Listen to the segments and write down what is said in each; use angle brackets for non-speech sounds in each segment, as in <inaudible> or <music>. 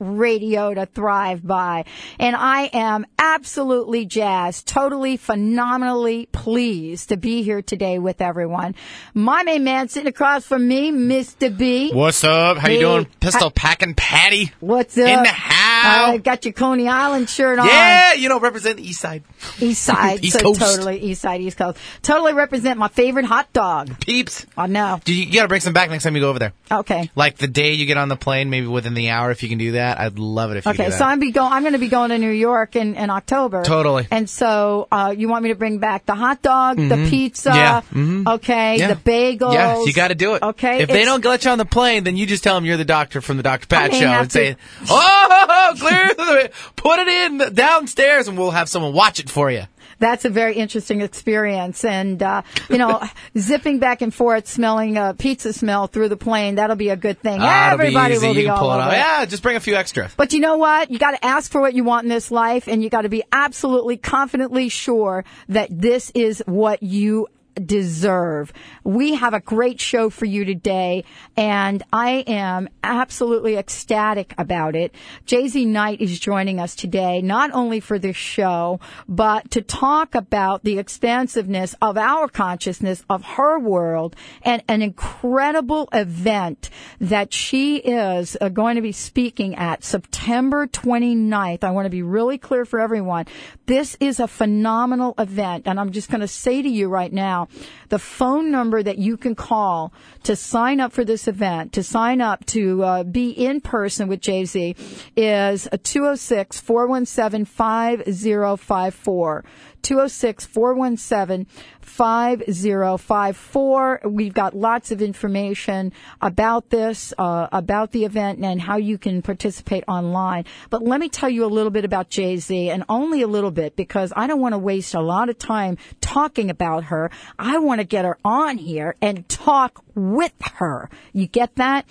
Radio to Thrive By. And I am absolutely jazzed, totally phenomenally pleased to be here today with everyone. My main man sitting across from me, Mr. B. What's up? How Hey. you doing? Pistol packing Patty. What's up? In the house. I got your Coney Island shirt on. Yeah, you know, represent the East Side. East side. <laughs> East so Coast. totally east side, east coast. Totally represent my favorite hot dog. Peeps. I know. Do you, you gotta bring some back next time you go over there. Okay. Like the day you get on the plane, maybe within the hour, if you can do that. I'd love it if you Okay, do that. so I'm be going. I'm going to be going to New York in, in October. Totally. And so uh, you want me to bring back the hot dog, the pizza, Yeah. Mhm. okay, Yeah. the bagels. Yes, you got to do it. Okay. If they don't let you on the plane, then you just tell them you're the doctor from the Dr. Pat show and say, "Oh, <laughs> clear the, put it in downstairs, and we'll have someone watch it for you." That's a very interesting experience, and uh, you know, <laughs> zipping back and forth, smelling uh, pizza smell through the plane. That'll be a good thing. Ah, Everybody be will be all over Yeah, just bring a few extra. But you know what? You got to ask for what you want in this life, and you got to be absolutely confidently sure that this is what you deserve. We have a great show for you today, and I am absolutely ecstatic about it. JZ Knight is joining us today, not only for this show, but to talk about the expansiveness of our consciousness, of her world, and an incredible event that she is uh, going to be speaking at September 29th. I want to be really clear for everyone. This is a phenomenal event, and I'm just going to say to you right now, the phone number that you can call to sign up for this event, to sign up to uh, be in person with JZ, is 206 417 5054. 206 417 5054. We've got lots of information about this, uh, about the event and how you can participate online. But let me tell you a little bit about JZ and only a little bit because I don't want to waste a lot of time talking about her. I want to get her on here and talk with her. You get that?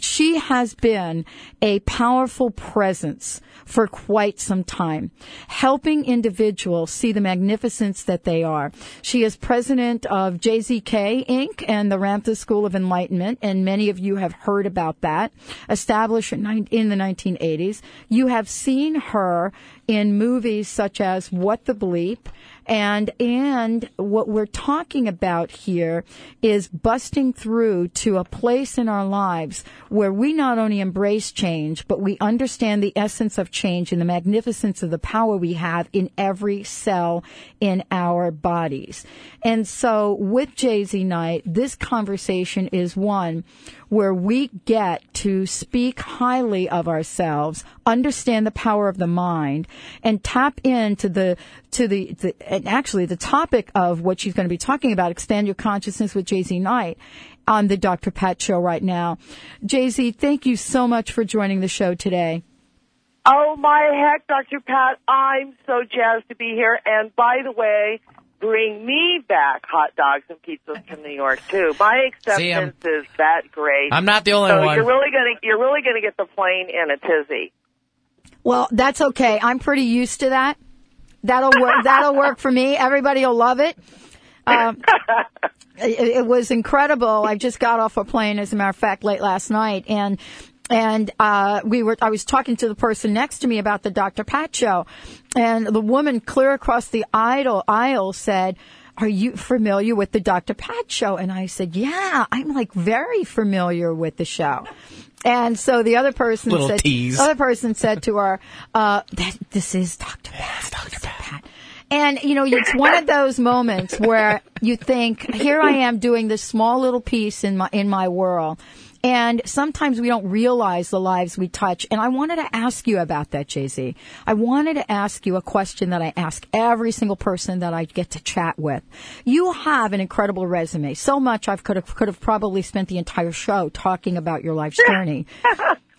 She has been a powerful presence for quite some time, helping individuals see the magnificence that they are. She is president of JZK Inc. and the Ramtha School of Enlightenment, and many of you have heard about that, established in in the 1980s. You have seen her in movies such as What the Bleep, and and what we're talking about here is busting through to a place in our lives where we not only embrace change, but we understand the essence of change and the magnificence of the power we have in every cell in our bodies. And so with JZ Knight, this conversation is one where we get to speak highly of ourselves, understand the power of the mind, and tap into the to the, the and actually the topic of what she's going to be talking about, expand your consciousness with JZ Knight on the Dr. Pat show right now. JZ, thank you so much for joining the show today. Oh my heck, Dr. Pat, I'm so jazzed to be here. And by the way, bring me back hot dogs and pizzas from New York too. My See, acceptance is that great. I'm not the only so one. you're really gonna you're really gonna get the plane in a tizzy. Well, that's okay. I'm pretty used to that. That'll work. <laughs> that'll work for me. Everybody will love it. Um, <laughs> it, it was incredible. I just got off a plane, as a matter of fact, late last night, and and uh, we were. I was talking to the person next to me about the Dr. Pat show, and the woman clear across the aisle, aisle said. Are you familiar with the Dr. Pat show? And I said, yeah, I'm like very familiar with the show. And so the other person Little said, tease. the other person said to her, uh, that this is Dr. Pat. Dr. Pat. And, you know, it's one of those moments where you think, here I am doing this small little piece in my, in my world. And sometimes we don't realize the lives we touch. And I wanted to ask you about that, JZ. I wanted to ask you a question that I ask every single person that I get to chat with. You have an incredible resume. So much I could have, could have probably spent the entire show talking about your life's <laughs> journey.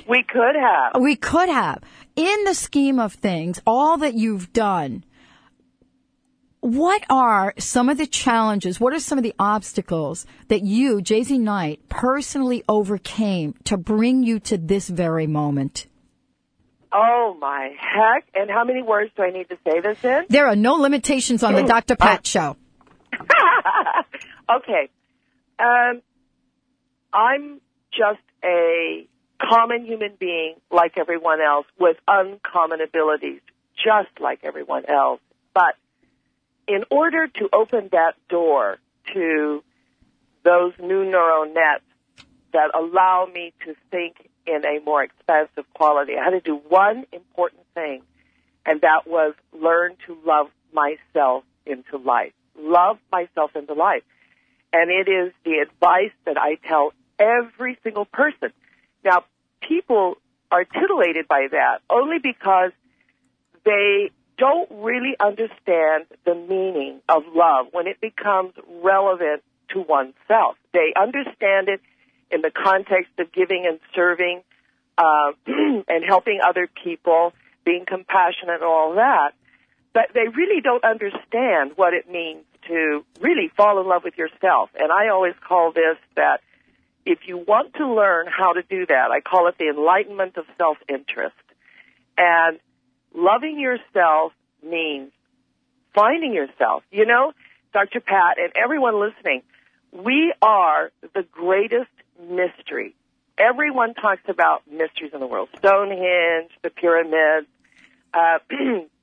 We could have. We could have. In the scheme of things, all that you've done, what are some of the challenges? What are some of the obstacles that you, JZ Knight, personally overcame to bring you to this very moment? Oh my heck! And how many words do I need to say this in? There are no limitations on the Dr. Pat show. <laughs> okay. Um, I'm just a common human being like everyone else with uncommon abilities, just like everyone else. But in order to open that door to those new neural nets that allow me to think in a more expansive quality, I had to do one important thing, and that was learn to love myself into life. Love myself into life. And it is the advice that I tell every single person. Now, people are titillated by that only because they don't really understand the meaning of love when it becomes relevant to oneself. They understand it in the context of giving and serving uh, <clears throat> and helping other people, being compassionate and all that. But they really don't understand what it means to really fall in love with yourself. And I always call this that if you want to learn how to do that, I call it the enlightenment of self-interest. And loving yourself means finding yourself. You know, Dr. Pat and everyone listening, we are the greatest mystery. Everyone talks about mysteries in the world. Stonehenge, the pyramids, uh, <clears throat>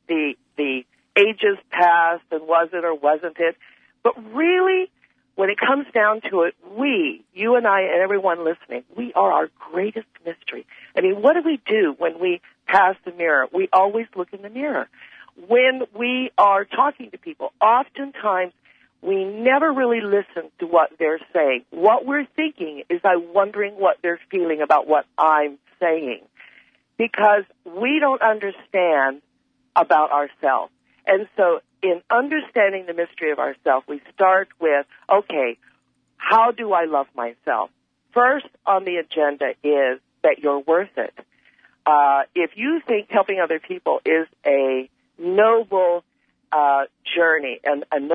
the, the ages past and was it or wasn't it. But really, when it comes down to it, we, you and I and everyone listening, we are our greatest mystery. I mean, what do we do when we pass the mirror? We always look in the mirror. When we are talking to people, oftentimes we never really listen to what they're saying. What we're thinking is I'm wondering what they're feeling about what I'm saying. Because we don't understand about ourselves. And so in understanding the mystery of ourself, we start with, okay, how do I love myself? First on the agenda is that you're worth it. Uh, if you think helping other people is a noble uh, journey and a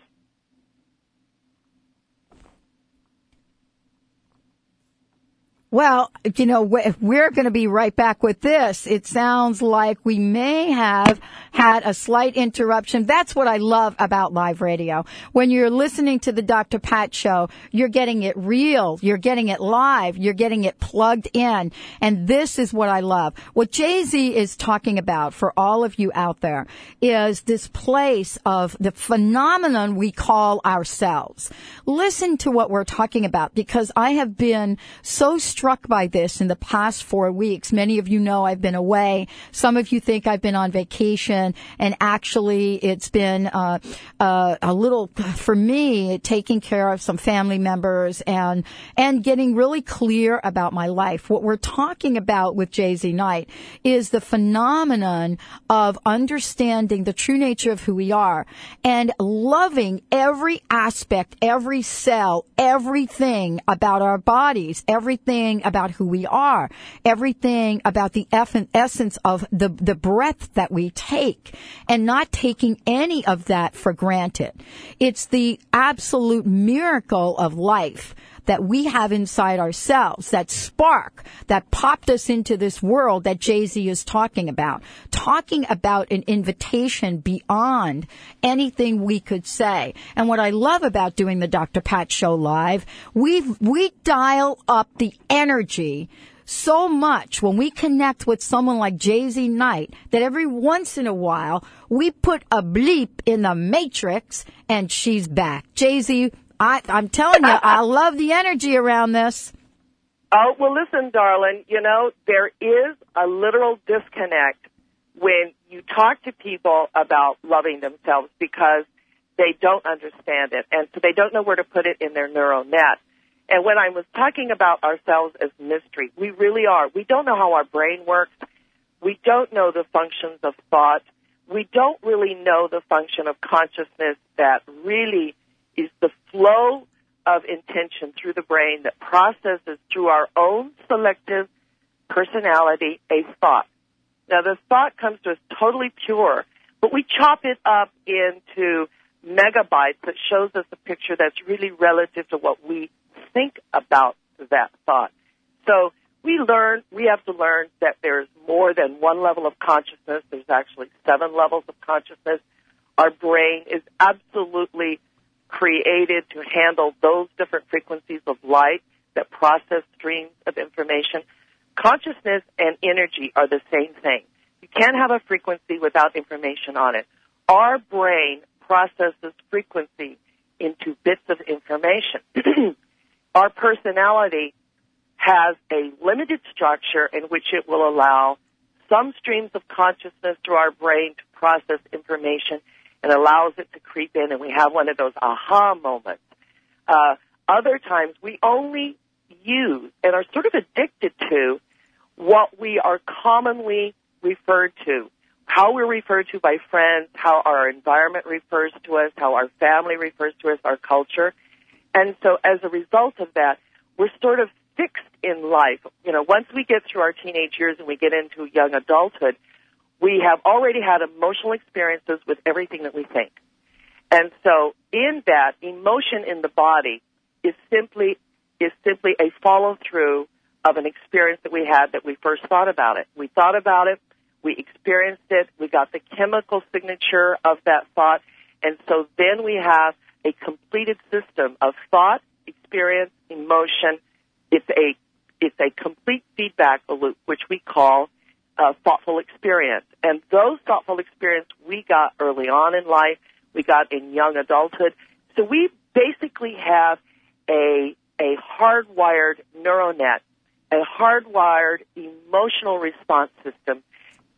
Well, you know, we're going to be right back with this. It sounds like we may have had a slight interruption. That's what I love about live radio. When you're listening to the Dr. Pat show, you're getting it real. You're getting it live. You're getting it plugged in. And this is what I love. What JZ is talking about for all of you out there is this place of the phenomenon we call ourselves. Listen to what we're talking about because I have been so struck by this in the past four weeks. Many of you know I've been away. Some of you think I've been on vacation and actually it's been uh, uh, a little for me taking care of some family members and and getting really clear about my life. What we're talking about with JZ Knight is the phenomenon of understanding the true nature of who we are and loving every aspect, every cell, everything about our bodies, everything about who we are, everything about the essence of the the breath that we take and not taking any of that for granted. It's the absolute miracle of life that we have inside ourselves, that spark that popped us into this world that JZ is talking about. Talking about an invitation beyond anything we could say. And what I love about doing the Dr. Pat show live, we we dial up the energy so much when we connect with someone like JZ Knight that every once in a while we put a bleep in the matrix and she's back. JZ, I, I'm telling you, I love the energy around this. Oh, well, listen, darling, you know, there is a literal disconnect when you talk to people about loving themselves because they don't understand it and so they don't know where to put it in their neural net. And when I was talking about ourselves as mystery, we really are. We don't know how our brain works. We don't know the functions of thought. We don't really know the function of consciousness that really is the flow of intention through the brain that processes through our own selective personality, a thought. Now the thought comes to us totally pure, but we chop it up into megabytes that shows us a picture that's really relative to what we think about that thought. So we learn, we have to learn that there's more than one level of consciousness. There's actually seven levels of consciousness. Our brain is absolutely created to handle those different frequencies of light that process streams of information. Consciousness and energy are the same thing. You can't have a frequency without information on it. Our brain processes frequency into bits of information. <clears throat> Our personality has a limited structure in which it will allow some streams of consciousness through our brain to process information and allows it to creep in and we have one of those aha moments. Uh, other times we only use and are sort of addicted to what we are commonly referred to, how we're referred to by friends, how our environment refers to us, how our family refers to us, our culture. And so as a result of that, we're sort of fixed in life. You know, once we get through our teenage years and we get into young adulthood, we have already had emotional experiences with everything that we think. And so in that, emotion in the body is simply, is simply a follow through of an experience that we had that we first thought about it. We thought about it, we experienced it, we got the chemical signature of that thought, and so then we have a completed system of thought, experience, emotion. It's a it's a complete feedback loop, which we call uh, thoughtful experience. And those thoughtful experience we got early on in life, we got in young adulthood. So we basically have a a hardwired neural net, a hardwired emotional response system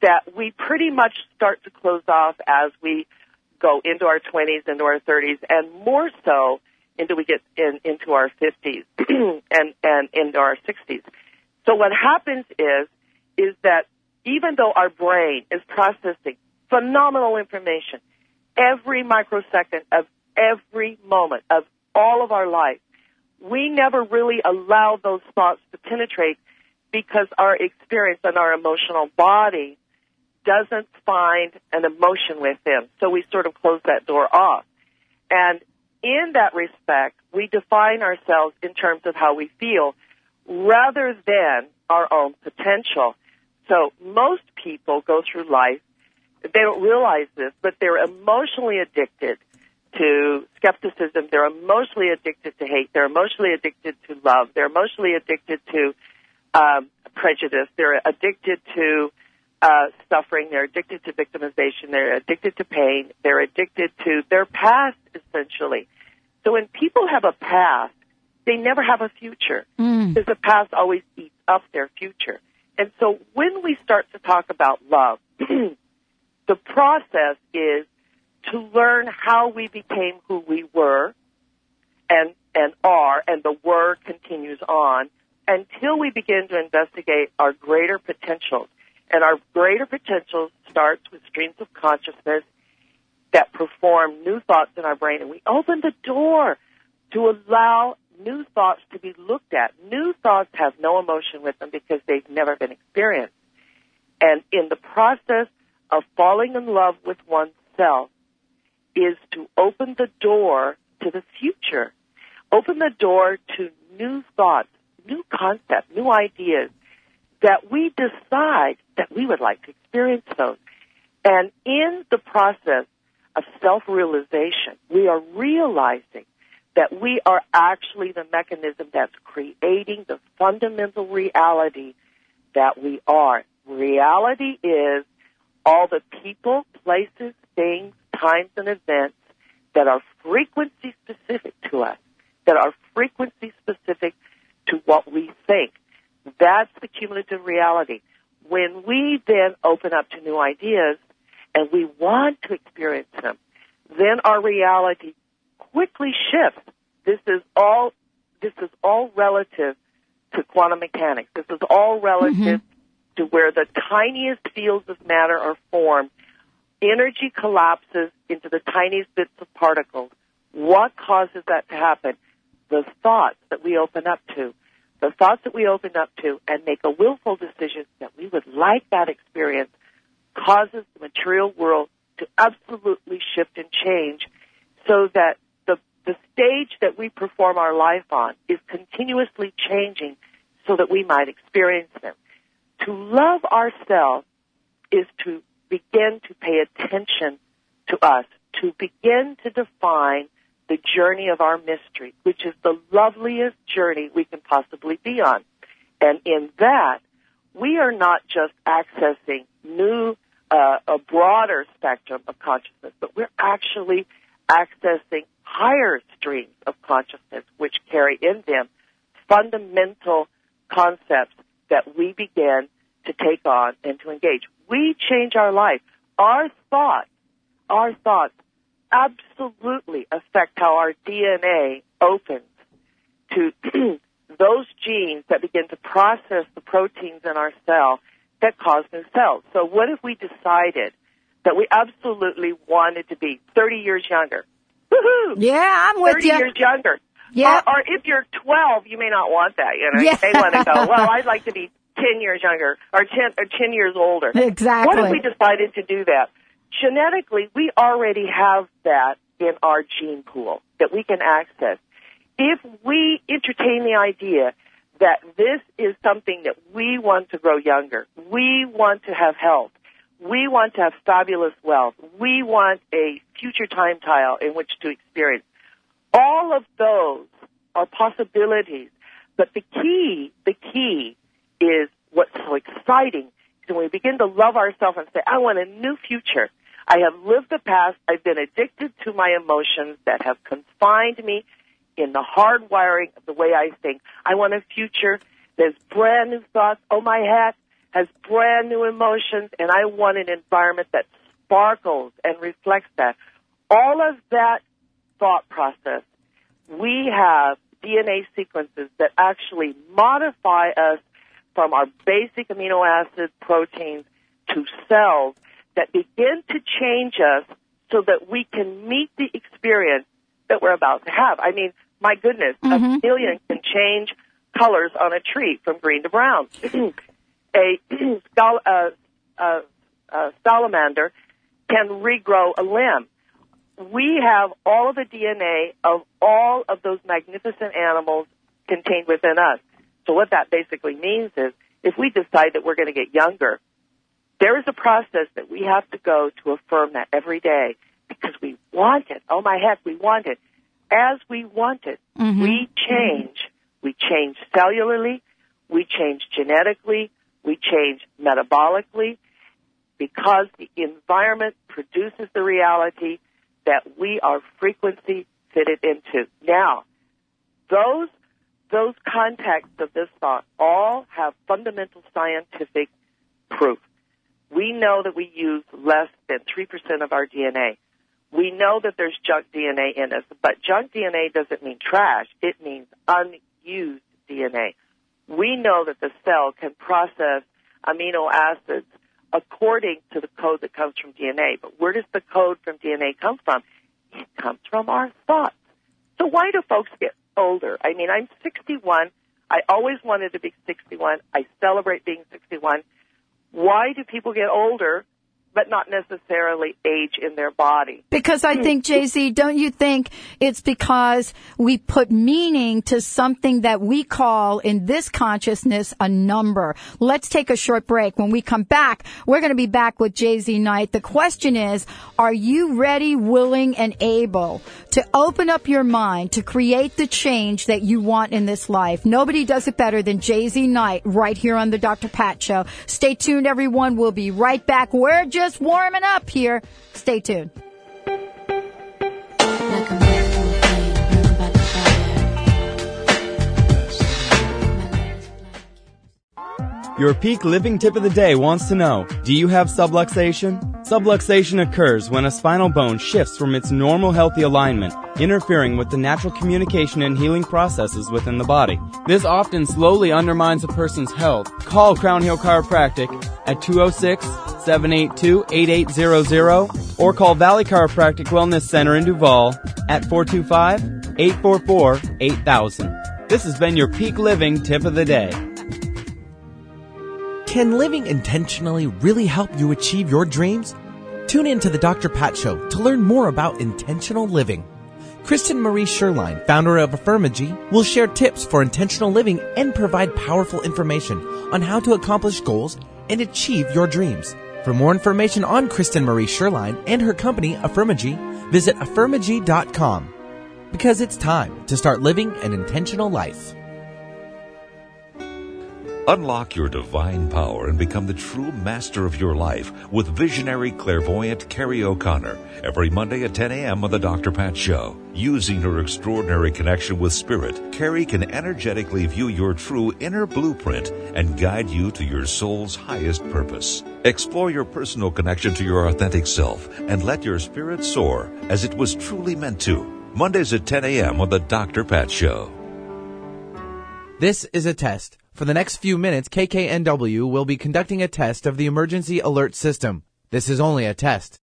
that we pretty much start to close off as we go into our 20s, into our 30s, and more so into we get in, into our 50s <clears throat> and, and into our 60s. So what happens is, is that even though our brain is processing phenomenal information every microsecond of every moment of all of our life, we never really allow those thoughts to penetrate because our experience and our emotional body doesn't find an emotion with them. So we sort of close that door off. And in that respect, we define ourselves in terms of how we feel rather than our own potential. So most people go through life, they don't realize this, but they're emotionally addicted to skepticism. They're emotionally addicted to hate. They're emotionally addicted to love. They're emotionally addicted to um, prejudice. They're addicted to uh, suffering. They're addicted to victimization. They're addicted to pain. They're addicted to their past, essentially. So when people have a past, they never have a future Mm. because the past always eats up their future. And so when we start to talk about love, <clears throat> the process is to learn how we became who we were and, and are, and the were continues on until we begin to investigate our greater potentials. And our greater potential starts with streams of consciousness that perform new thoughts in our brain. And we open the door to allow new thoughts to be looked at. New thoughts have no emotion with them because they've never been experienced. And in the process of falling in love with oneself is to open the door to the future. Open the door to new thoughts, new concepts, new ideas that we decide that we would like to experience those. And in the process of self-realization, we are realizing that we are actually the mechanism that's creating the fundamental reality that we are. Reality is all the people, places, things, times, and events that are frequency specific to us, that are frequency specific to what we think. That's the cumulative reality. When we then open up to new ideas and we want to experience them, then our reality quickly shifts. This is all, this is all relative to quantum mechanics. This is all relative mm-hmm. to where the tiniest fields of matter are formed. Energy collapses into the tiniest bits of particles. What causes that to happen? The thoughts that we open up to. the thoughts that we open up to, and make a willful decision that we would like that experience causes the material world to absolutely shift and change so that the, stage that we perform our life on is continuously changing so that we might experience them. To love ourselves is to begin to pay attention to us, to begin to define the journey of our mystery, which is the loveliest journey we can possibly be on. And in that, we are not just accessing new, uh, a broader spectrum of consciousness, but we're actually accessing higher streams of consciousness, which carry in them fundamental concepts that we begin to take on and to engage. We change our life. Our thoughts, our thoughts absolutely affect how our DNA opens to <clears throat> those genes that begin to process the proteins in our cell that cause new cells. So what if we decided that we absolutely wanted to be 30 years younger? Woohoo! Yeah, I'm with 30 you. years younger. Yeah. Or, or if you're 12, you may not want that. You know, Yeah. may want to go. <laughs> Well, I'd like to be 10 years younger or 10 or 10 years older. Exactly. What if we decided to do that? Genetically, we already have that in our gene pool that we can access. If we entertain the idea that this is something that we want to grow younger, we want to have health, we want to have fabulous wealth, we want a future time tile in which to experience, all of those are possibilities. But the key, the key is what's so exciting is when we begin to love ourselves and say, I want a new future. I have lived the past. I've been addicted to my emotions that have confined me in the hard wiring of the way I think. I want a future. There's brand new thoughts. Oh, my hat has brand new emotions, and I want an environment that sparkles and reflects that. All of that thought process, we have DNA sequences that actually modify us from our basic amino acid proteins to cells that begin to change us so that we can meet the experience that we're about to have. I mean, my goodness, a mm-hmm. chameleon can change colors on a tree from green to brown. <clears throat> a <clears throat> scal- uh, uh, uh, salamander can regrow a limb. We have all of the DNA of all of those magnificent animals contained within us. So what that basically means is if we decide that we're going to get younger, there is a process that we have to go to affirm that every day because we want it. Oh my heck, we want it. As we want it, we change. We change cellularly, we change genetically, we change metabolically because the environment produces the reality that we are frequency fitted into. Now, those those contexts of this thought all have fundamental scientific proof. We know that we use less than 3% of our DNA. We know that there's junk DNA in us, but junk DNA doesn't mean trash. It means unused DNA. We know that the cell can process amino acids according to the code that comes from DNA. But where does the code from DNA come from? It comes from our thoughts. So why do folks get older? I mean, I'm 61. I always wanted to be 61. I celebrate being 61. Why do people get older but not necessarily age in their body? Because I think, hmm. JZ, don't you think it's because we put meaning to something that we call in this consciousness a number? Let's take a short break. When we come back, we're going to be back with JZ Knight. The question is, are you ready, willing, and able to open up your mind to create the change that you want in this life? Nobody does it better than JZ Knight right here on the Dr. Pat Show. Stay tuned, everyone. We'll be right back. We're just warming up here. Stay tuned. Your peak living tip of the day wants to know Do you have subluxation? Subluxation occurs when a spinal bone shifts from its normal healthy alignment, interfering with the natural communication and healing processes within the body. This often slowly undermines a person's health. Call Crown Hill Chiropractic at 206 782 8800 or call Valley Chiropractic Wellness Center in Duvall at 425 844 8000. This has been your Peak Living Tip of the Day. Can living intentionally really help you achieve your dreams? Tune in to the Dr. Pat Show to learn more about intentional living. Kristen Marie Sherline, founder of Affirmagy, will share tips for intentional living and provide powerful information on how to accomplish goals and achieve your dreams. For more information on Kristen Marie Sherline and her company, Affirmagy, visit affirmagy.com. Because it's time to start living an intentional life. Unlock your divine power and become the true master of your life with visionary clairvoyant Carrie O'Connor every Monday at 10 a.m. on the Dr. Pat Show. Using her extraordinary connection with spirit, Carrie can energetically view your true inner blueprint and guide you to your soul's highest purpose. Explore your personal connection to your authentic self and let your spirit soar as it was truly meant to. Mondays at 10 a.m. on the Dr. Pat Show. This is a test. For the next few minutes, KKNW will be conducting a test of the emergency alert system. This is only a test.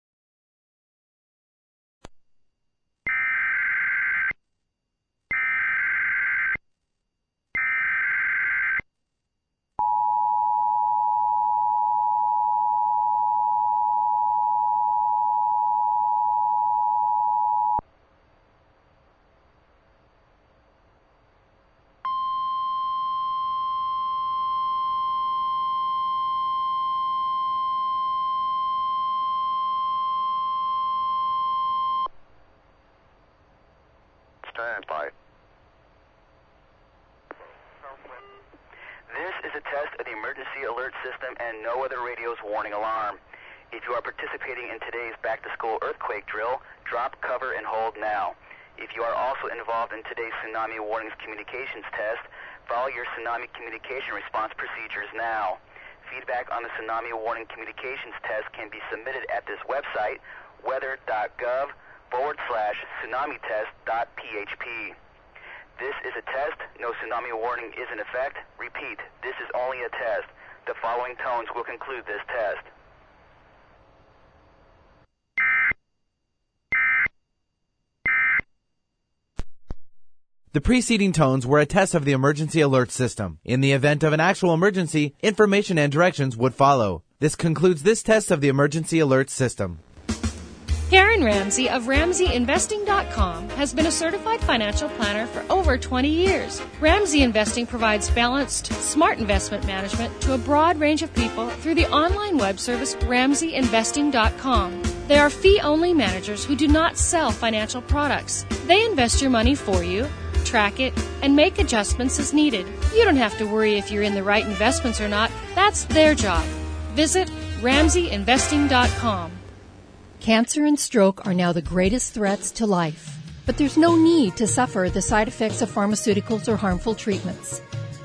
Standby. This is a test of the emergency alert system and no other radio's warning alarm. If you are participating in today's back to school earthquake drill, drop, cover, and hold now. If you are also involved in today's tsunami warnings communications test, follow your tsunami communication response procedures now. Feedback on the tsunami warning communications test can be submitted at this website, weather.gov forward slash tsunami test dot php. This is a test. No tsunami warning is in effect. Repeat, this is only a test. The following tones will conclude this test. The preceding tones were a test of the emergency alert system. In the event of an actual emergency, information and directions would follow. This concludes this test of the emergency alert system. Karen Ramsey of RamseyInvesting.com has been a certified financial planner for over 20 years. Ramsey Investing provides balanced, smart investment management to a broad range of people through the online web service RamseyInvesting.com. They are fee only managers who do not sell financial products. They invest your money for you, track it, and make adjustments as needed. You don't have to worry if you're in the right investments or not. That's their job. Visit RamseyInvesting.com. Cancer and stroke are now the greatest threats to life. But there's no need to suffer the side effects of pharmaceuticals or harmful treatments.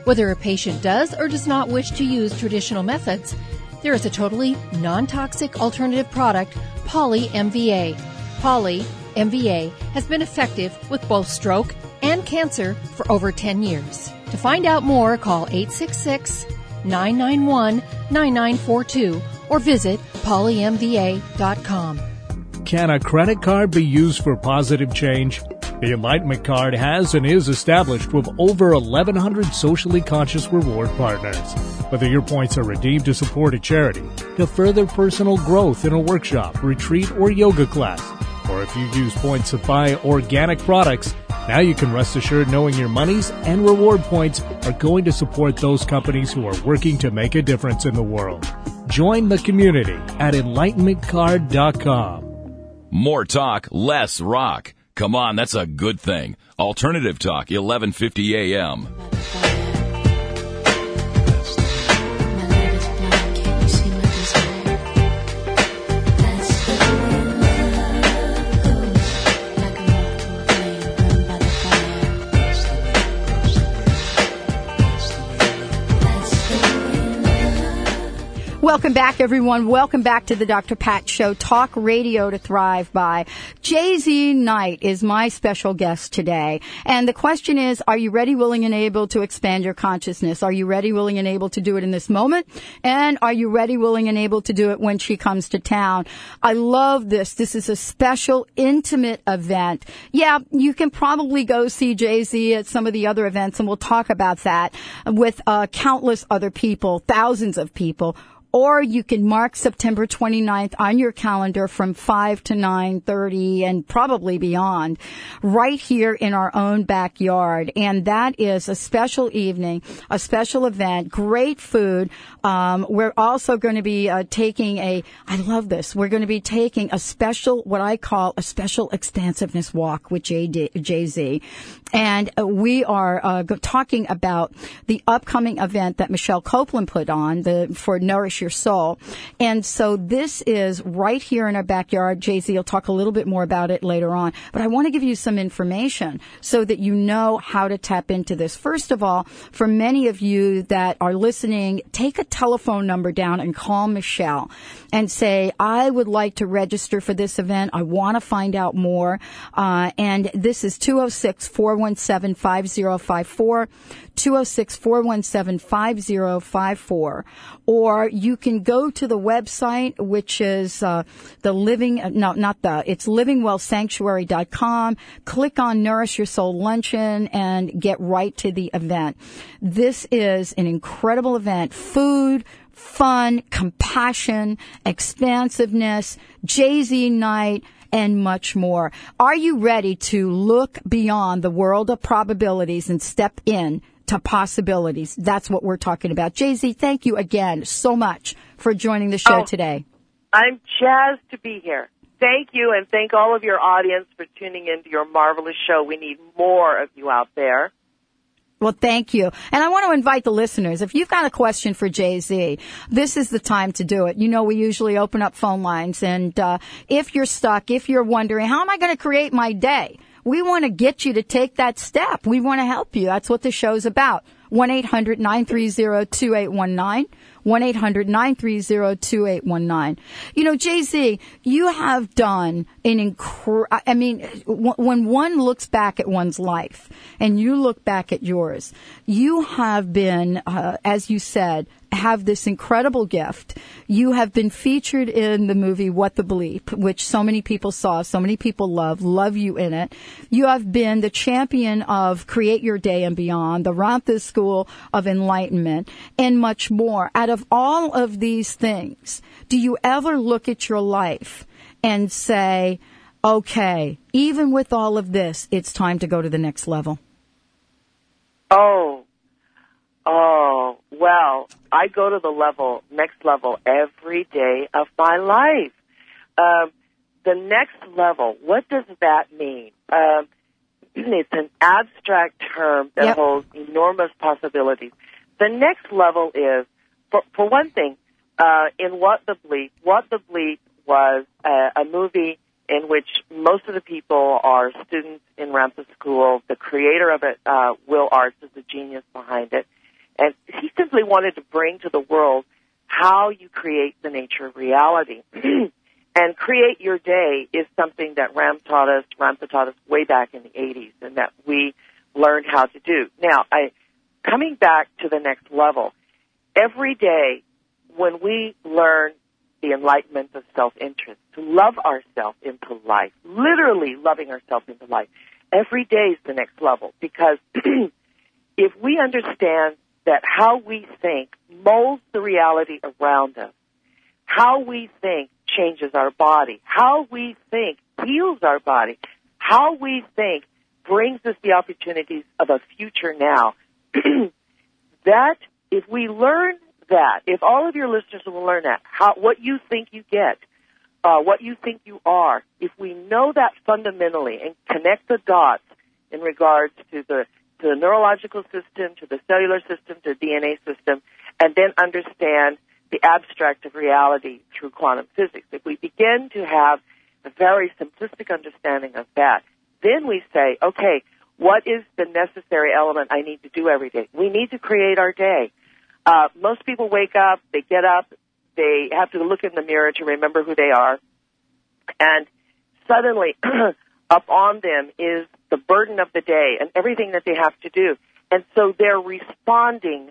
Whether a patient does or does not wish to use traditional methods, there is a totally non toxic alternative product, Poly MVA. Poly MVA has been effective with both stroke and cancer for over 10 years. To find out more, call 866 991 9942 or visit polymva.com. Can a credit card be used for positive change? The Enlightenment Card has and is established with over 1,100 socially conscious reward partners. Whether your points are redeemed to support a charity, to further personal growth in a workshop, retreat, or yoga class, or if you use points to buy organic products, now you can rest assured knowing your monies and reward points are going to support those companies who are working to make a difference in the world. Join the community at enlightenmentcard.com. More talk, less rock. Come on, that's a good thing. Alternative Talk, 1150 AM. Welcome back, everyone. Welcome back to the Dr. Pat Show, talk radio to thrive by. JZ Knight is my special guest today. And the question is, are you ready, willing, and able to expand your consciousness? Are you ready, willing, and able to do it in this moment? And are you ready, willing, and able to do it when she comes to town? I love this. This is a special, intimate event. Yeah, you can probably go see JZ at some of the other events, and we'll talk about that with uh, countless other people, thousands of people or you can mark September 29th on your calendar from 5 to 9:30 and probably beyond right here in our own backyard. And that is a special evening a special event great food. Um, we're also going to be uh, taking a I love this. We're going to be taking a special what I call a special expansiveness walk with JZ. And uh, we are uh, talking about the upcoming event that Michelle Copeland put on the for Nourish your soul. And so this is right here in our backyard. JZ will talk a little bit more about it later on, but I want to give you some information so that you know how to tap into this. First of all, for many of you that are listening, take a telephone number down and call Michelle and say, I would like to register for this event. I want to find out more. Uh, and this is 206 417 5054. 206 417 5054. Or you can go to the website, which is uh, the living, uh, no, not the, it's livingwellsanctuary.com. Click on Nourish Your Soul Luncheon and get right to the event. This is an incredible event. Food, fun, compassion, expansiveness, JZ Knight, and much more. Are you ready to look beyond the world of probabilities and step in to possibilities. That's what we're talking about. JZ, thank you again so much for joining the show Oh. today. I'm jazzed to be here. Thank you, and thank all of your audience for tuning into your marvelous show. We need more of you out there. Well, thank you. And I want to invite the listeners. If you've got a question for JZ, this is the time to do it. You know, we usually open up phone lines. And uh, if you're stuck, if you're wondering, how am I going to create my day? We want to get you to take that step. We want to help you. That's what the show's about. 1-800-930-2819. 1-800-930-2819. You know, JZ, you have done an incre- I mean, when one looks back at one's life and you look back at yours, you have been, uh, as you said, have this incredible gift. You have been featured in the movie What the Bleep, which so many people saw, so many people love, love you in it. You have been the champion of Create Your Day and Beyond, the Ramtha School of Enlightenment, and much more. Out of all of these things, do you ever look at your life and say, okay, even with all of this, it's time to go to the next level? Oh, oh, well, I go to the level, next level every day of my life. Um, the next level, what does that mean? Um, <clears throat> it's an abstract term that Yep. holds enormous possibilities. The next level is, for, for one thing, uh, in What the Bleep, What the Bleep was a, a movie in which most of the people are students in Ramtha School. The creator of it, uh, Will Arntz, is the genius behind it. And he simply wanted to bring to the world how you create the nature of reality. <clears throat> and create your day is something that Ram taught us, Ramtha taught us way back in the 80s and that we learned how to do. Now, I, coming back to the next level, every day when we learn the enlightenment of self-interest, to love ourselves into life, literally loving ourselves into life, every day is the next level because <clears throat> if we understand that how we think molds the reality around us, how we think changes our body, how we think heals our body, how we think brings us the opportunities of a future now. <clears throat> that, if we learn that, if all of your listeners will learn that, how, what you think you get, uh, what you think you are, if we know that fundamentally and connect the dots in regards to the to the neurological system, to the cellular system, to the DNA system, and then understand the abstract of reality through quantum physics. If we begin to have a very simplistic understanding of that, then we say, okay, what is the necessary element I need to do every day? We need to create our day. Uh, most people wake up, they get up, they have to look in the mirror to remember who they are. And suddenly, <clears throat> up on them is the burden of the day and everything that they have to do. And so they're responding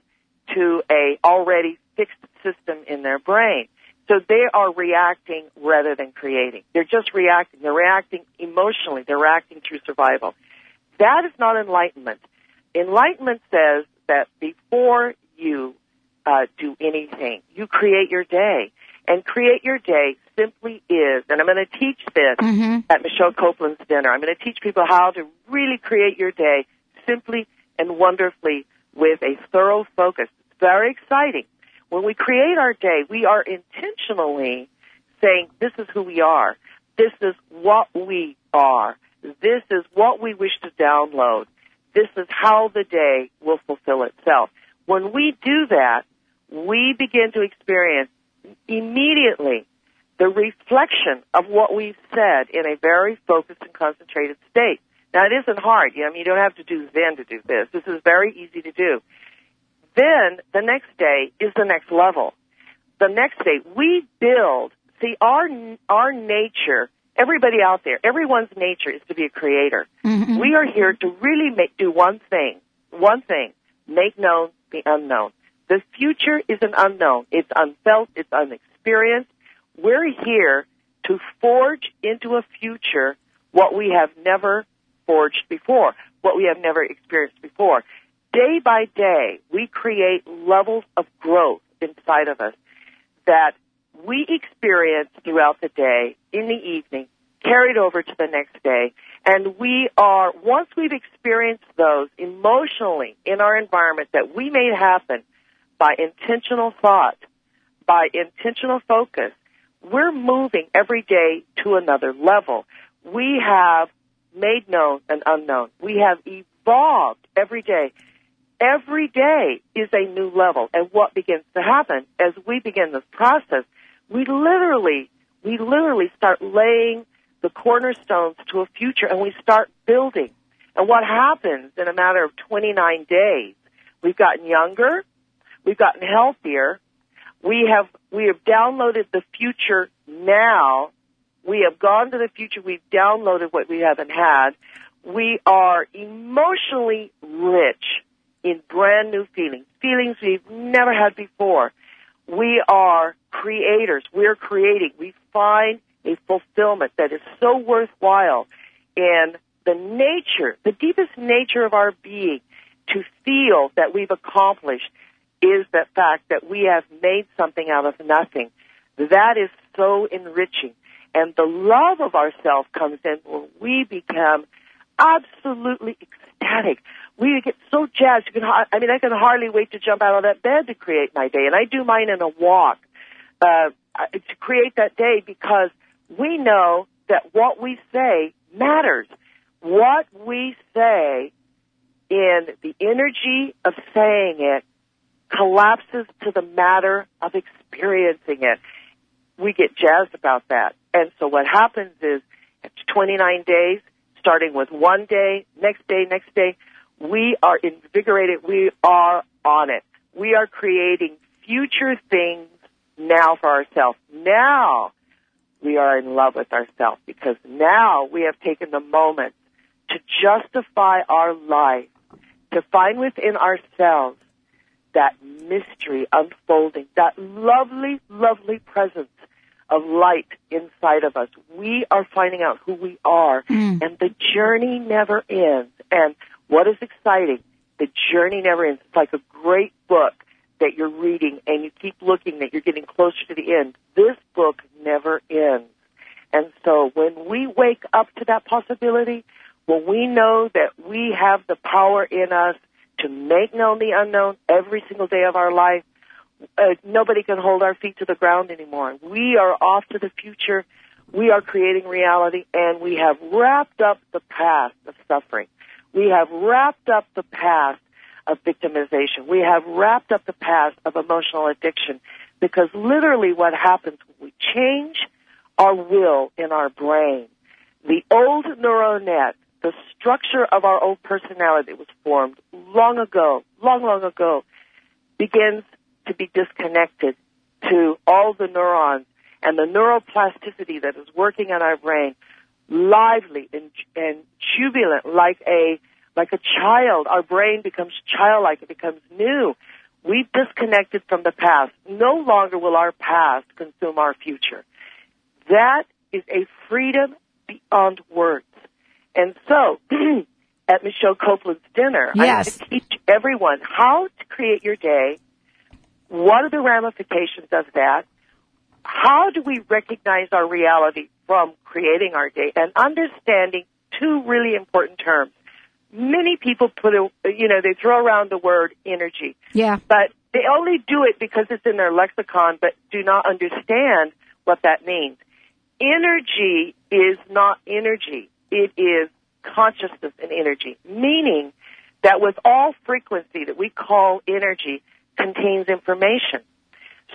to a already fixed system in their brain. So they are reacting rather than creating. They're just reacting. They're reacting emotionally. They're reacting through survival. That is not enlightenment. Enlightenment says that before you uh, do anything, you create your day. And create your day simply is, and I'm going to teach this mm-hmm. at Michelle Copeland's dinner. I'm going to teach people how to really create your day simply and wonderfully with a thorough focus. It's very exciting. When we create our day, we are intentionally saying, this is who we are. This is what we are. This is what we wish to download. This is how the day will fulfill itself. When we do that, we begin to experience immediately the reflection of what we've said in a very focused and concentrated state. Now it isn't hard. You know, I mean, you don't have to do Zen to do this. This is very easy to do. Then the next day is the next level. The next day we build. See, our our nature. Everybody out there, everyone's nature is to be a creator. Mm-hmm. We are here to really make do one thing. One thing: make known the unknown. The future is an unknown. It's unfelt. It's unexperienced. We're here to forge into a future what we have never forged before, what we have never experienced before. Day by day, we create levels of growth inside of us that we experience throughout the day, in the evening, carried over to the next day. And we are, once we've experienced those emotionally in our environment that we made happen by intentional thought, by intentional focus, we're moving every day to another level. We have made known and unknown. We have evolved every day. Every day is a new level. And what begins to happen as we begin this process, we literally, we literally start laying the cornerstones to a future and we start building. And what happens in a matter of 29 days, we've gotten younger, we've gotten healthier, we have, we have downloaded the future now, we have gone to the future, we've downloaded what we haven't had, we are emotionally rich in brand new feelings, feelings we've never had before. We are creators. We're creating. We find a fulfillment that is so worthwhile in the nature, the deepest nature of our being to feel that we've accomplished is the fact that we have made something out of nothing. That is so enriching. And the love of ourself comes in when we become absolutely ecstatic. We get so jazzed. You can, I mean, I can hardly wait to jump out of that bed to create my day. And I do mine in a walk, uh, to create that day because we know that what we say matters. What we say in the energy of saying it collapses to the matter of experiencing it. We get jazzed about that. And so what happens is after 29 days, starting with one day, next day, next day, we are invigorated. We are on it. We are creating future things now for ourselves. Now we are in love with ourselves because now we have taken the moment to justify our life, to find within ourselves that mystery unfolding, that lovely, lovely presence of light inside of us. We are finding out who we are, mm. and the journey never ends. And what is exciting? The journey never ends. It's like a great book that you're reading, and you keep looking that you're getting closer to the end. This book never ends. And so when we wake up to that possibility, when we know that we have the power in us to make known the unknown every single day of our life, uh, nobody can hold our feet to the ground anymore. We are off to the future. We are creating reality, and we have wrapped up the past of suffering. We have wrapped up the past of victimization. We have wrapped up the past of emotional addiction because literally what happens when we change our will in our brain, the old neural net, the structure of our old personality was formed long ago, long, long ago, begins to be disconnected to all the neurons and the neuroplasticity that is working in our brain, lively and, and jubilant, like a like a child. Our brain becomes childlike; it becomes new. We've disconnected from the past. No longer will our past consume our future. That is a freedom beyond words. And so, <clears throat> at Michelle Copeland's dinner, Yes. I teach everyone how to create your day. What are the ramifications of that? How do we recognize our reality from creating our day and understanding two really important terms? Many people put a, you know, they throw around the word energy Yeah. but they only do it because it's in their lexicon, but do not understand what that means. Energy is not energy. It is consciousness and energy, meaning that with all frequency that we call energy contains information.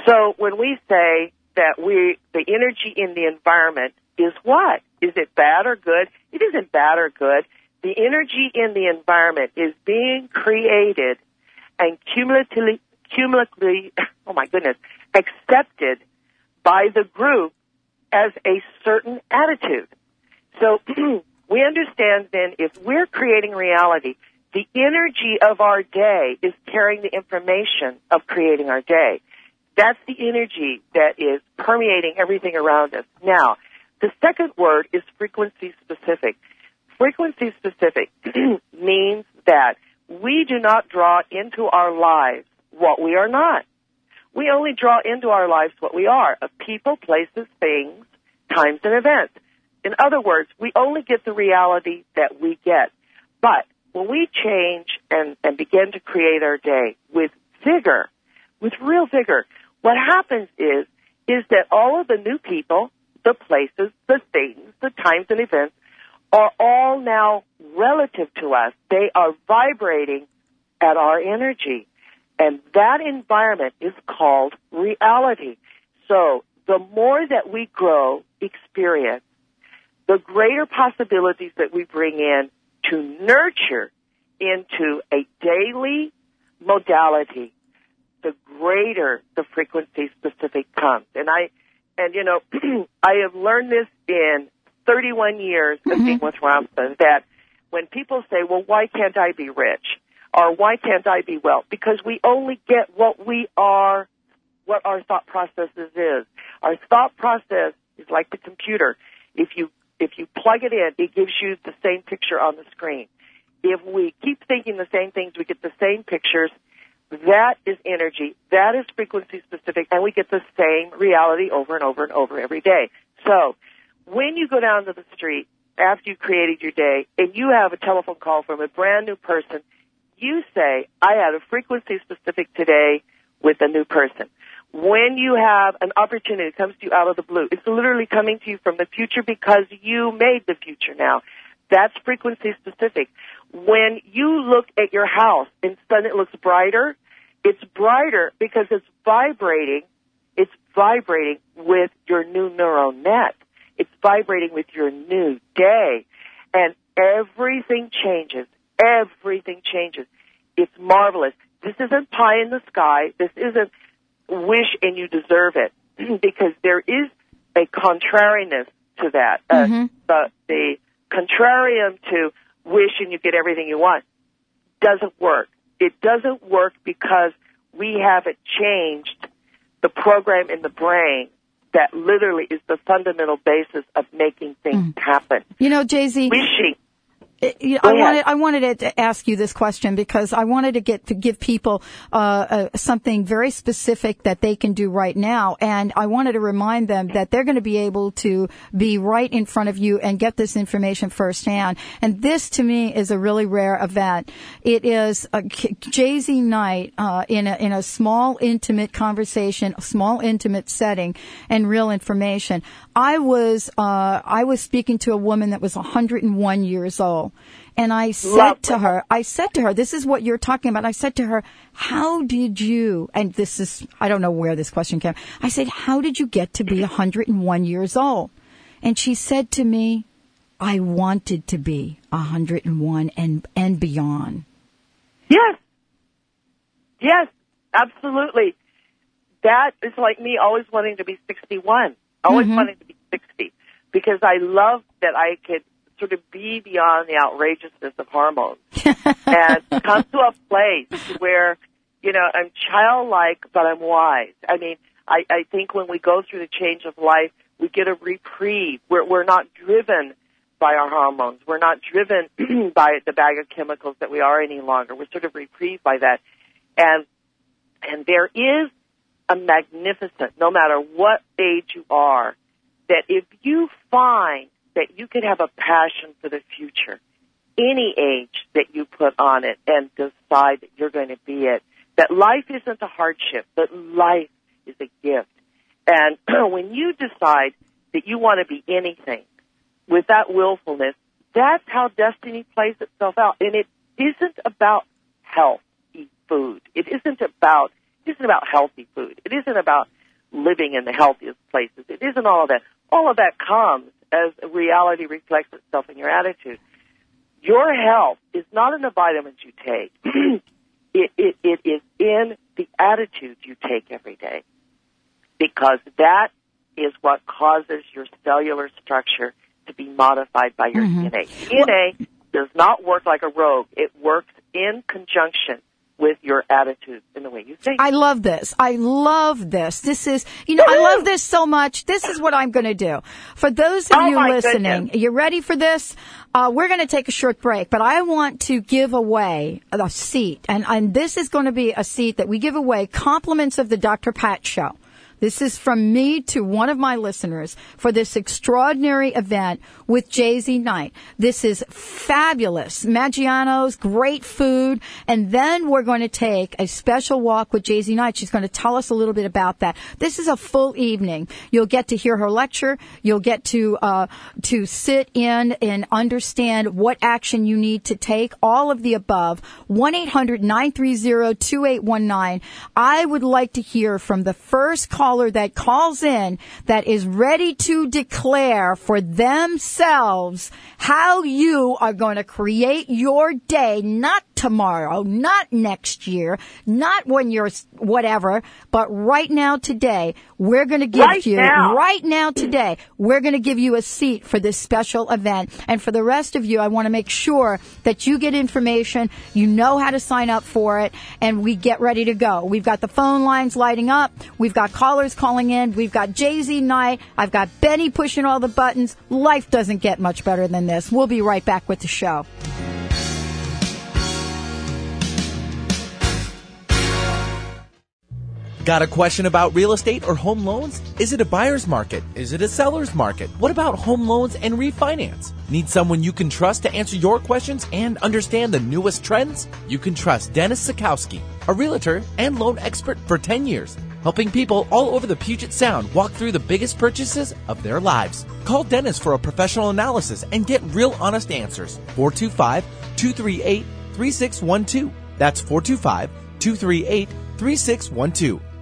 So when we say that we, the energy in the environment is what? Is it bad or good? It isn't bad or good. The energy in the environment is being created and cumulatively, cumulatively, <laughs> oh my goodness, accepted by the group as a certain attitude. So <clears throat> we understand then if we're creating reality, the energy of our day is carrying the information of creating our day. That's the energy that is permeating everything around us. Now, the second word is frequency specific. Frequency specific <clears throat> means that we do not draw into our lives what we are not. We only draw into our lives what we are of people, places, things, times, and events. In other words, we only get the reality that we get. But when we change and, and begin to create our day with vigor, with real vigor, what happens is, is that all of the new people, the places, the things, the times and events are all now relative to us. They are vibrating at our energy. And that environment is called reality. So the more that we grow experience, the greater possibilities that we bring in to nurture into a daily modality, the greater the frequency specific comes. And I, and you know, <clears throat> I have learned this in 31 years of being mm-hmm. with Ramtha that when people say, well, why can't I be rich? Or why can't I be well? Because we only get what we are, what our thought processes is. Our thought process is like the computer. If you, if you plug it in, it gives you the same picture on the screen. If we keep thinking the same things, we get the same pictures. That is energy. That is frequency specific, and we get the same reality over and over and over every day. So, when you go down to the street after you've created your day and you have a telephone call from a brand new person, you say, I had a frequency specific today with a new person. When you have an opportunity that comes to you out of the blue, it's literally coming to you from the future because you made the future now. That's frequency specific. When you look at your house and suddenly it looks brighter, it's brighter because it's vibrating, it's vibrating with your new neural net. It's vibrating with your new day. And everything changes. Everything changes. It's marvelous. This isn't pie in the sky. This isn't wish and you deserve it. <clears throat> because there is a contrariness to that. Uh, the, the contrarium to wish and you get everything you want doesn't work. It doesn't work because we haven't changed the program in the brain that literally is the fundamental basis of making things happen. You know, JZ. Wishing. Go I wanted I wanted to ask you this question because I wanted to get to give people uh, uh, something very specific that they can do right now, and I wanted to remind them that they're going to be able to be right in front of you and get this information firsthand. And this, to me, is a really rare event. It is a JZ Knight uh, in a in a small, intimate conversation, a small, intimate setting, and real information. I was uh, I was speaking to a woman that was 101 years old. And I said to her, I said to her, this is what you're talking about. I said to her, how did you, and this is, I don't know where this question came. I said, how did you get to be 101 years old? And she said to me, I wanted to be 101 and, and beyond. Yes. Yes, absolutely. that is like me always wanting to be 61, always Mhm. wanting to be 60, because I love that I could sort of be beyond the outrageousness of hormones <laughs> and come to a place where, you know, I'm childlike, but I'm wise. I mean, I, I think when we go through the change of life, we get a reprieve. We're, we're not driven by our hormones. We're not driven <clears throat> by the bag of chemicals that we are any longer. We're sort of reprieved by that. And, and there is a magnificent, no matter what age you are, that if you find that you could have a passion for the future, any age that you put on it and decide that you're going to be it, that life isn't a hardship, but life is a gift. And <clears throat> when you decide that you want to be anything with that willfulness, that's how destiny plays itself out. And it isn't about health, food. It isn't about, it isn't about healthy food. It isn't about living in the healthiest places. It isn't all of that. All of that comes as reality reflects itself in your attitude. Your health is not in the vitamins you take. <clears throat> it, it, it is in the attitude you take every day. Because that is what causes your cellular structure to be modified by your Mhm. DNA. DNA does not work like a rogue. It works in conjunction with your attitude and the way you think. I love this. I love this. This is, you know, I love this so much. This is what I'm going to do. For those of Oh, you listening, goodness. you ready for this? Uh, we're going to take a short break, but I want to give away a seat, and, and this is going to be a seat that we give away compliments of the Dr. Pat Show. This is from me to one of my listeners for this extraordinary event with JZ Knight. This is fabulous. Maggiano's, great food. And then we're going to take a special walk with JZ Knight. She's going to tell us a little bit about that. This is a full evening. You'll get to hear her lecture. You'll get to, uh, to sit in and understand what action you need to take. All of the above. 1-800-930-2819. I would like to hear from the first caller that calls in that is ready to declare for themselves how you are going to create your day, not tomorrow, not next year, not when you're whatever, but right now today, we're going to give Right you, now. right now today, we're going to give you a seat for this special event. And for the rest of you, I want to make sure that you get information, you know how to sign up for it, and we get ready to go. We've got the phone lines lighting up. We've got callers calling in. We've got JZ Knight. I've got Benny pushing all the buttons. Life doesn't get much better than this. We'll be right back with the show. Got a question about real estate or home loans? Is it a buyer's market? Is it a seller's market? What about home loans and refinance? Need someone you can trust to answer your questions and understand the newest trends? You can trust Dennis Sikowski, a realtor and loan expert for 10 years, helping people all over the Puget Sound walk through the biggest purchases of their lives. Call Dennis for a professional analysis and get real honest answers. 425 238 3612. That's 425 238 3612.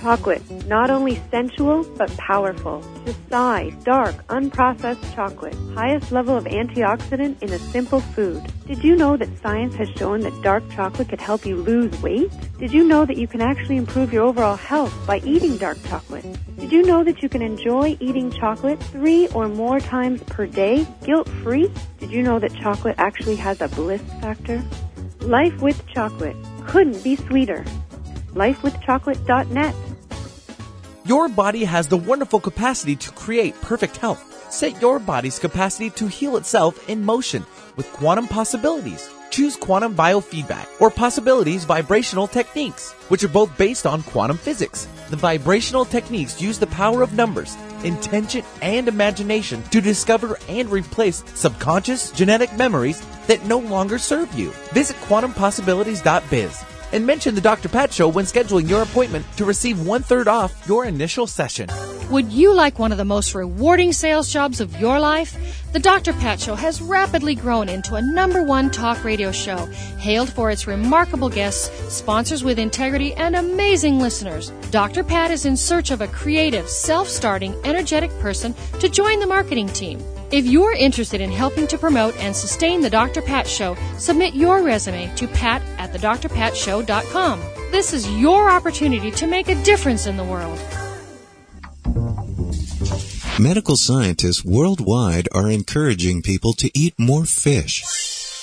Chocolate, not only sensual but powerful. Decide dark, unprocessed chocolate, highest level of antioxidant in a simple food. Did you know that science has shown that dark chocolate could help you lose weight? Did you know that you can actually improve your overall health by eating dark chocolate? Did you know that you can enjoy eating chocolate three or more times per day, guilt-free? Did you know that chocolate actually has a bliss factor? Life with chocolate couldn't be sweeter. LifeWithChocolate.net. Your body has the wonderful capacity to create perfect health. Set your body's capacity to heal itself in motion with quantum possibilities. Choose quantum biofeedback or possibilities vibrational techniques, which are both based on quantum physics. The vibrational techniques use the power of numbers, intention, and imagination to discover and replace subconscious genetic memories that no longer serve you. Visit quantumpossibilities.biz and mention the Dr. Pat Show when scheduling your appointment to receive one third off your initial session. Would you like one of the most rewarding sales jobs of your life? The Dr. Pat Show has rapidly grown into a number one talk radio show, hailed for its remarkable guests, sponsors with integrity, and amazing listeners. Dr. Pat is in search of a creative, self starting, energetic person to join the marketing team. If you're interested in helping to promote and sustain the Dr. Pat Show, submit your resume to pat at thedrpatshow.com. This is your opportunity to make a difference in the world. Medical scientists worldwide are encouraging people to eat more fish.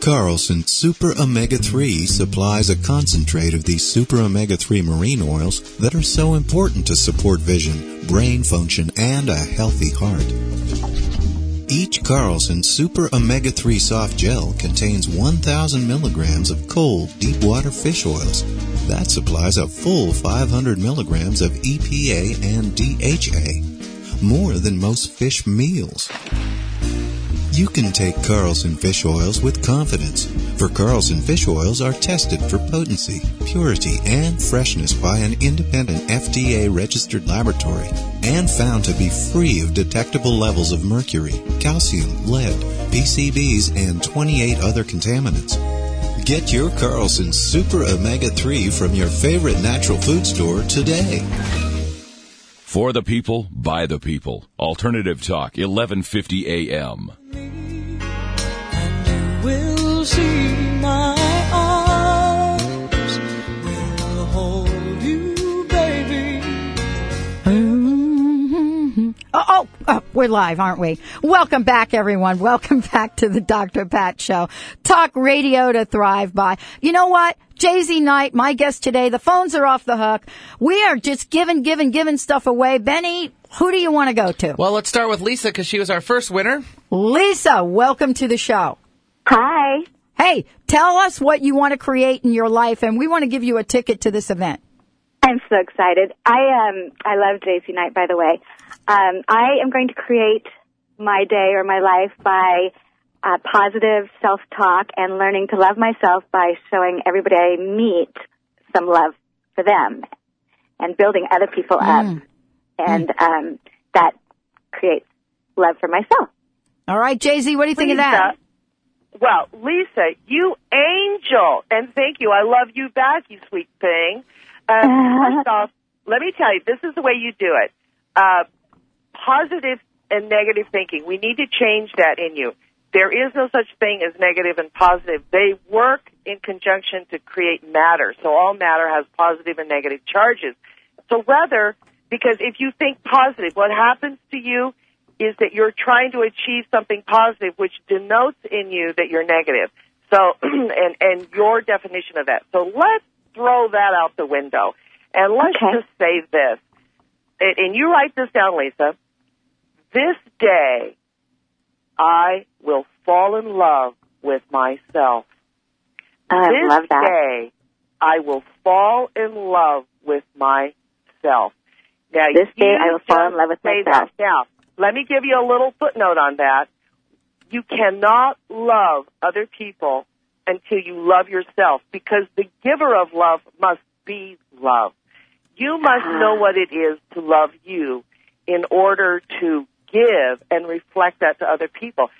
Carlson Super Omega 3 supplies a concentrate of these Super Omega 3 marine oils that are so important to support vision, brain function, and a healthy heart. Each Carlson Super Omega 3 soft gel contains 1,000 milligrams of cold, deep water fish oils. That supplies a full 500 milligrams of EPA and DHA, more than most fish meals. You can take Carlson fish oils with confidence, for Carlson fish oils are tested for potency, purity, and freshness by an independent FDA registered laboratory and found to be free of detectable levels of mercury, cadmium, lead, PCBs, and 28 other contaminants. Get your Carlson Super Omega 3 from your favorite natural food store today. For the people, by the people. Alternative Talk, 1150 AM. Will see my arms will hold you, baby. Mm-hmm. Oh, oh, oh, we're live, aren't we? Welcome back, everyone. Welcome <laughs> back to the Dr. Pat Show. Talk radio to thrive by. You know what? JZ Knight, my guest today. The phones are off the hook. We are just giving, giving, giving stuff away. Benny, who do you want to go to? Well, let's start with Lisa because she was our first winner. Lisa, welcome to the show. Hi. Hey, tell us what you want to create in your life, and we want to give you a ticket to this event. I'm so excited. I um I love JZ Knight by the way. Um I am going to create my day or my life by uh, positive self-talk and learning to love myself by showing everybody I meet some love for them and building other people Mm. up. And um that creates love for myself. All right, JZ, what do you think of that? Well, Lisa, you angel, and thank you. I love you back, you sweet thing. Uh, <laughs> first off, let me tell you, this is the way you do it. Uh, positive and negative thinking. We need to change that in you. There is no such thing as negative and positive. They work in conjunction to create matter. So all matter has positive and negative charges. So rather, because if you think positive, what happens to you is that you're trying to achieve something positive, which denotes in you that you're negative. So, <clears throat> and, and your definition of that. So let's throw that out the window. And let's just say this. And, and you write this down, Lisa. This day, I will fall in love with myself. I this love that. day, I will fall in love with myself. Now, This day you I will fall in love with say myself. That. Now, let me give you a little footnote on that. You cannot love other people until you love yourself because the giver of love must be love. You must know what it is to love you in order to give and reflect that to other people.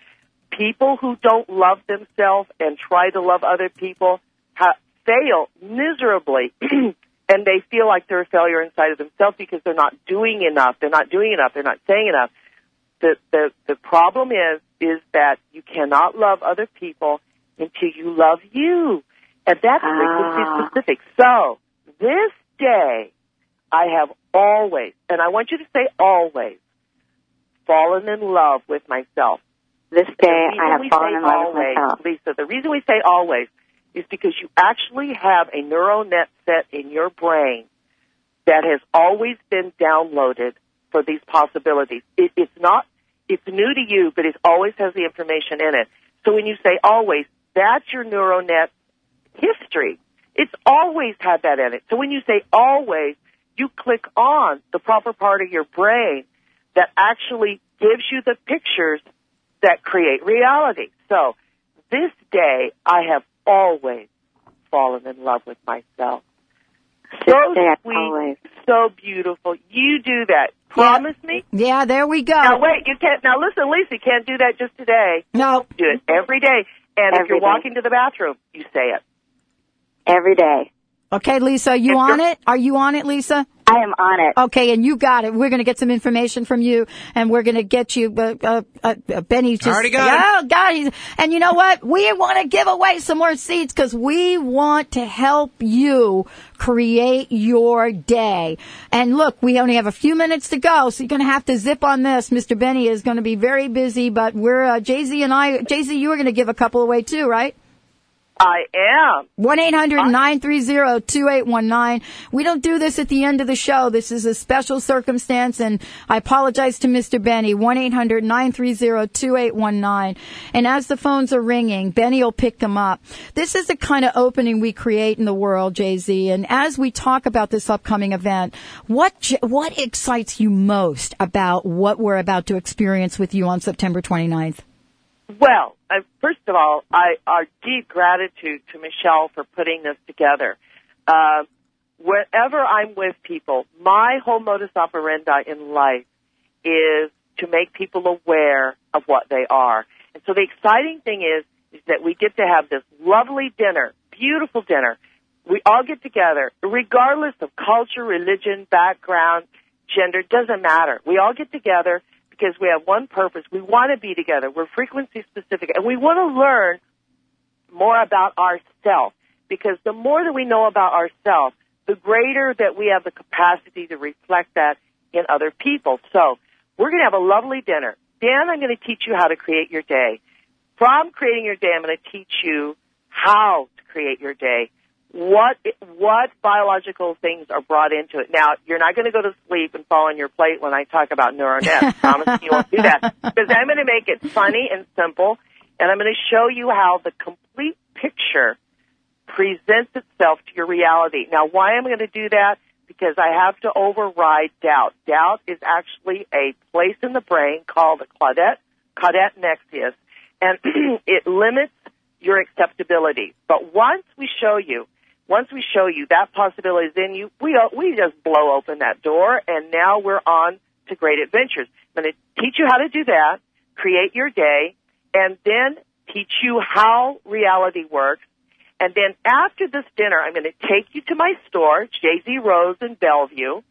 People who don't love themselves and try to love other people ha- fail miserably <clears throat> and they feel like they're a failure inside of themselves because they're not doing enough. They're not doing enough. They're not saying enough. The, the, the problem is, is that you cannot love other people until you love you. And that's frequency Ah. specific. So, this day, I have always, and I want you to say always, fallen in love with myself. This day I have fallen in love with myself. Lisa, the reason we say always is because you actually have a neural net set in your brain that has always been downloaded for these possibilities. It, it's not, it's new to you, but it always has the information in it. So when you say always, that's your neural net history. It's always had that in it. So when you say always, you click on the proper part of your brain that actually gives you the pictures that create reality. So this day, I have always fallen in love with myself. So day, I've sweet, always. so beautiful. You do that. Promise me? Yeah, there we go. Now wait, you can't, now listen, Lisa, you can't do that just today. No. Do it every day. And if you're day. walking to the bathroom, you say it. Every day. Okay, Lisa, you on it? Are you on it, Lisa? I am on it. Okay, and you got it. We're going to get some information from you, and we're going to get you. Uh, uh, uh, uh, Benny just Already got yeah, got it. And you know what? We want to give away some more seats because we want to help you create your day. And look, we only have a few minutes to go, so you're going to have to zip on this. Mr. Benny is going to be very busy, but we're uh, JZ and I. JZ, you were going to give a couple away too, right? I am. 1-800-930-2819. We don't do this at the end of the show. This is a special circumstance and I apologize to Mr. Benny. 1-800-930-2819. And as the phones are ringing, Benny will pick them up. This is the kind of opening we create in the world, JZ. And as we talk about this upcoming event, what, what excites you most about what we're about to experience with you on September 29th? Well, uh, first of all, I our deep gratitude to Michelle for putting this together. Uh, wherever I'm with people, my whole modus operandi in life is to make people aware of what they are. And so the exciting thing is, is that we get to have this lovely dinner, beautiful dinner. We all get together, regardless of culture, religion, background, gender, doesn't matter. We all get together because we have one purpose. We want to be together. We're frequency specific and we want to learn more about ourselves because the more that we know about ourselves, the greater that we have the capacity to reflect that in other people. So we're going to have a lovely dinner. Dan, I'm going to teach you how to create your day. From creating your day, I'm going to teach you how to create your day. What what biological things are brought into it? Now, you're not going to go to sleep and fall on your plate when I talk about neural nets. Promise you won't do that <laughs> because I'm going to make it funny and simple, and I'm going to show you how the complete picture presents itself to your reality. Now, why am I going to do that? Because I have to override doubt. Doubt is actually a place in the brain called the caudate, caudate nucleus, and <clears throat> it limits your acceptability. But once we show you, once we show you that possibility is in you, we uh, we just blow open that door, and now we're on to great adventures. I'm going to teach you how to do that, create your day, and then teach you how reality works. And then after this dinner, I'm going to take you to my store, JZ Rose in Bellevue.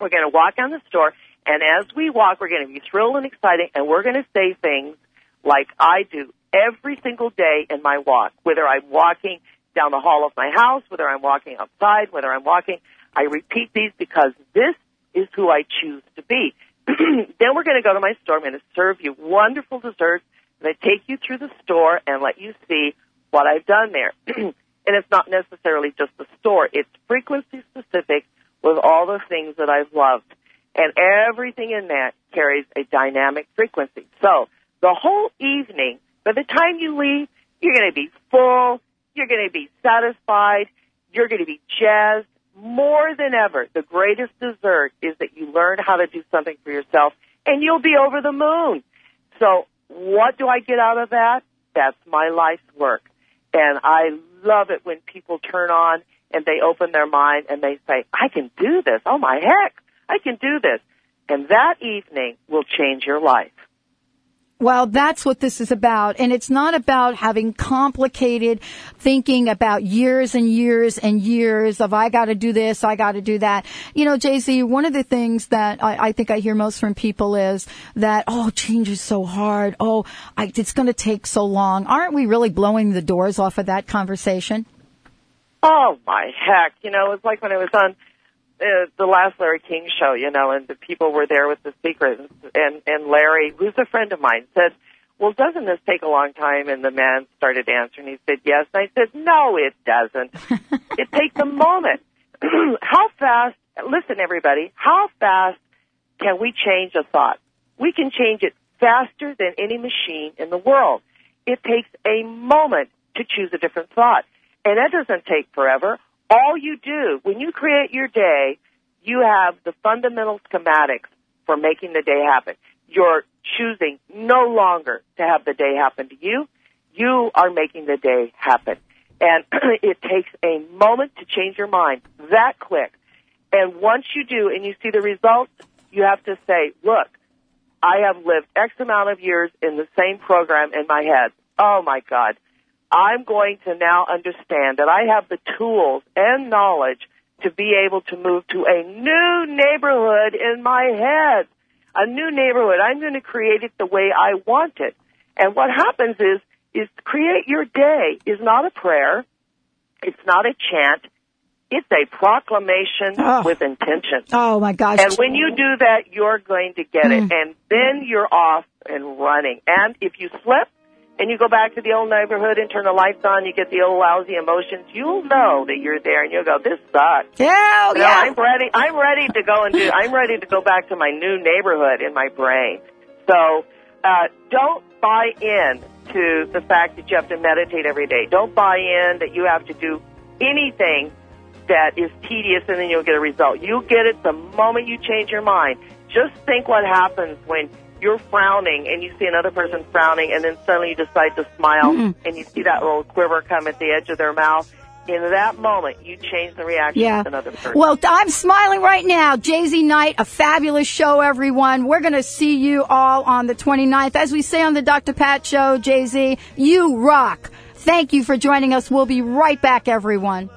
We're going to walk down the store, and as we walk, we're going to be thrilled and excited, and we're going to say things like I do every single day in my walk, whether I'm walking down the hall of my house, whether I'm walking outside, whether I'm walking. I repeat these because this is who I choose to be. <clears throat> then we're going to go to my store. I'm going to serve you wonderful desserts. I'm going to take you through the store and let you see what I've done there. <clears throat> and it's not necessarily just the store. It's frequency specific with all the things that I've loved. And everything in that carries a dynamic frequency. So the whole evening, by the time you leave, you're going to be full. You're going to be satisfied. You're going to be jazzed. More than ever, the greatest dessert is that you learn how to do something for yourself and you'll be over the moon. So what do I get out of that? That's my life's work. And I love it when people turn on and they open their mind and they say, I can do this. Oh my heck, I can do this. And that evening will change your life. Well, that's what this is about. And it's not about having complicated thinking about years and years and years of, I gotta do this, I gotta do that. You know, JZ, one of the things that I, I think I hear most from people is that, oh, change is so hard. Oh, I, it's gonna take so long. Aren't we really blowing the doors off of that conversation? Oh my heck! You know, it's like when I was on uh, the last Larry King show, you know, and the people were there with the secret, and, and and Larry, who's a friend of mine, said, "Well, doesn't this take a long time?" And the man started answering. He said, "Yes." And I said, "No, it doesn't. <laughs> it takes a moment. <clears throat> how fast? Listen, everybody. How fast can we change a thought? We can change it faster than any machine in the world. It takes a moment to choose a different thought." And that doesn't take forever. All you do, when you create your day, you have the fundamental schematics for making the day happen. You're choosing no longer to have the day happen to you. You are making the day happen. And <clears throat> it takes a moment to change your mind that quick. And once you do and you see the results, you have to say, look, I have lived X amount of years in the same program in my head. oh my God, I'm going to now understand that I have the tools and knowledge to be able to move to a new neighborhood in my head. A new neighborhood. I'm going to create it the way I want it. And what happens is, is create your day is not a prayer. It's not a chant. It's a proclamation Oh. with intention. Oh my gosh. And when you do that, you're going to get it. Mm. And then you're off and running. And if you slip and you go back to the old neighborhood and turn the lights on, you get the old lousy emotions, you'll know that you're there and you'll go, this sucks. Hell No, yeah. I'm ready. I'm ready to go and do. I'm ready to go back to my new neighborhood in my brain. So uh, don't buy in to the fact that you have to meditate every day. Don't buy in that you have to do anything that is tedious and then you'll get a result. You get it the moment you change your mind. Just think what happens when you're frowning and you see another person frowning and then suddenly you decide to smile Mhm. and you see that little quiver come at the edge of their mouth. In that moment, you change the reaction Yeah. of another person. Well, I'm smiling right now. JZ Knight, a fabulous show, everyone. We're going to see you all on the 29th. As we say on the Dr. Pat Show, JZ, you rock. Thank you for joining us. We'll be right back, everyone.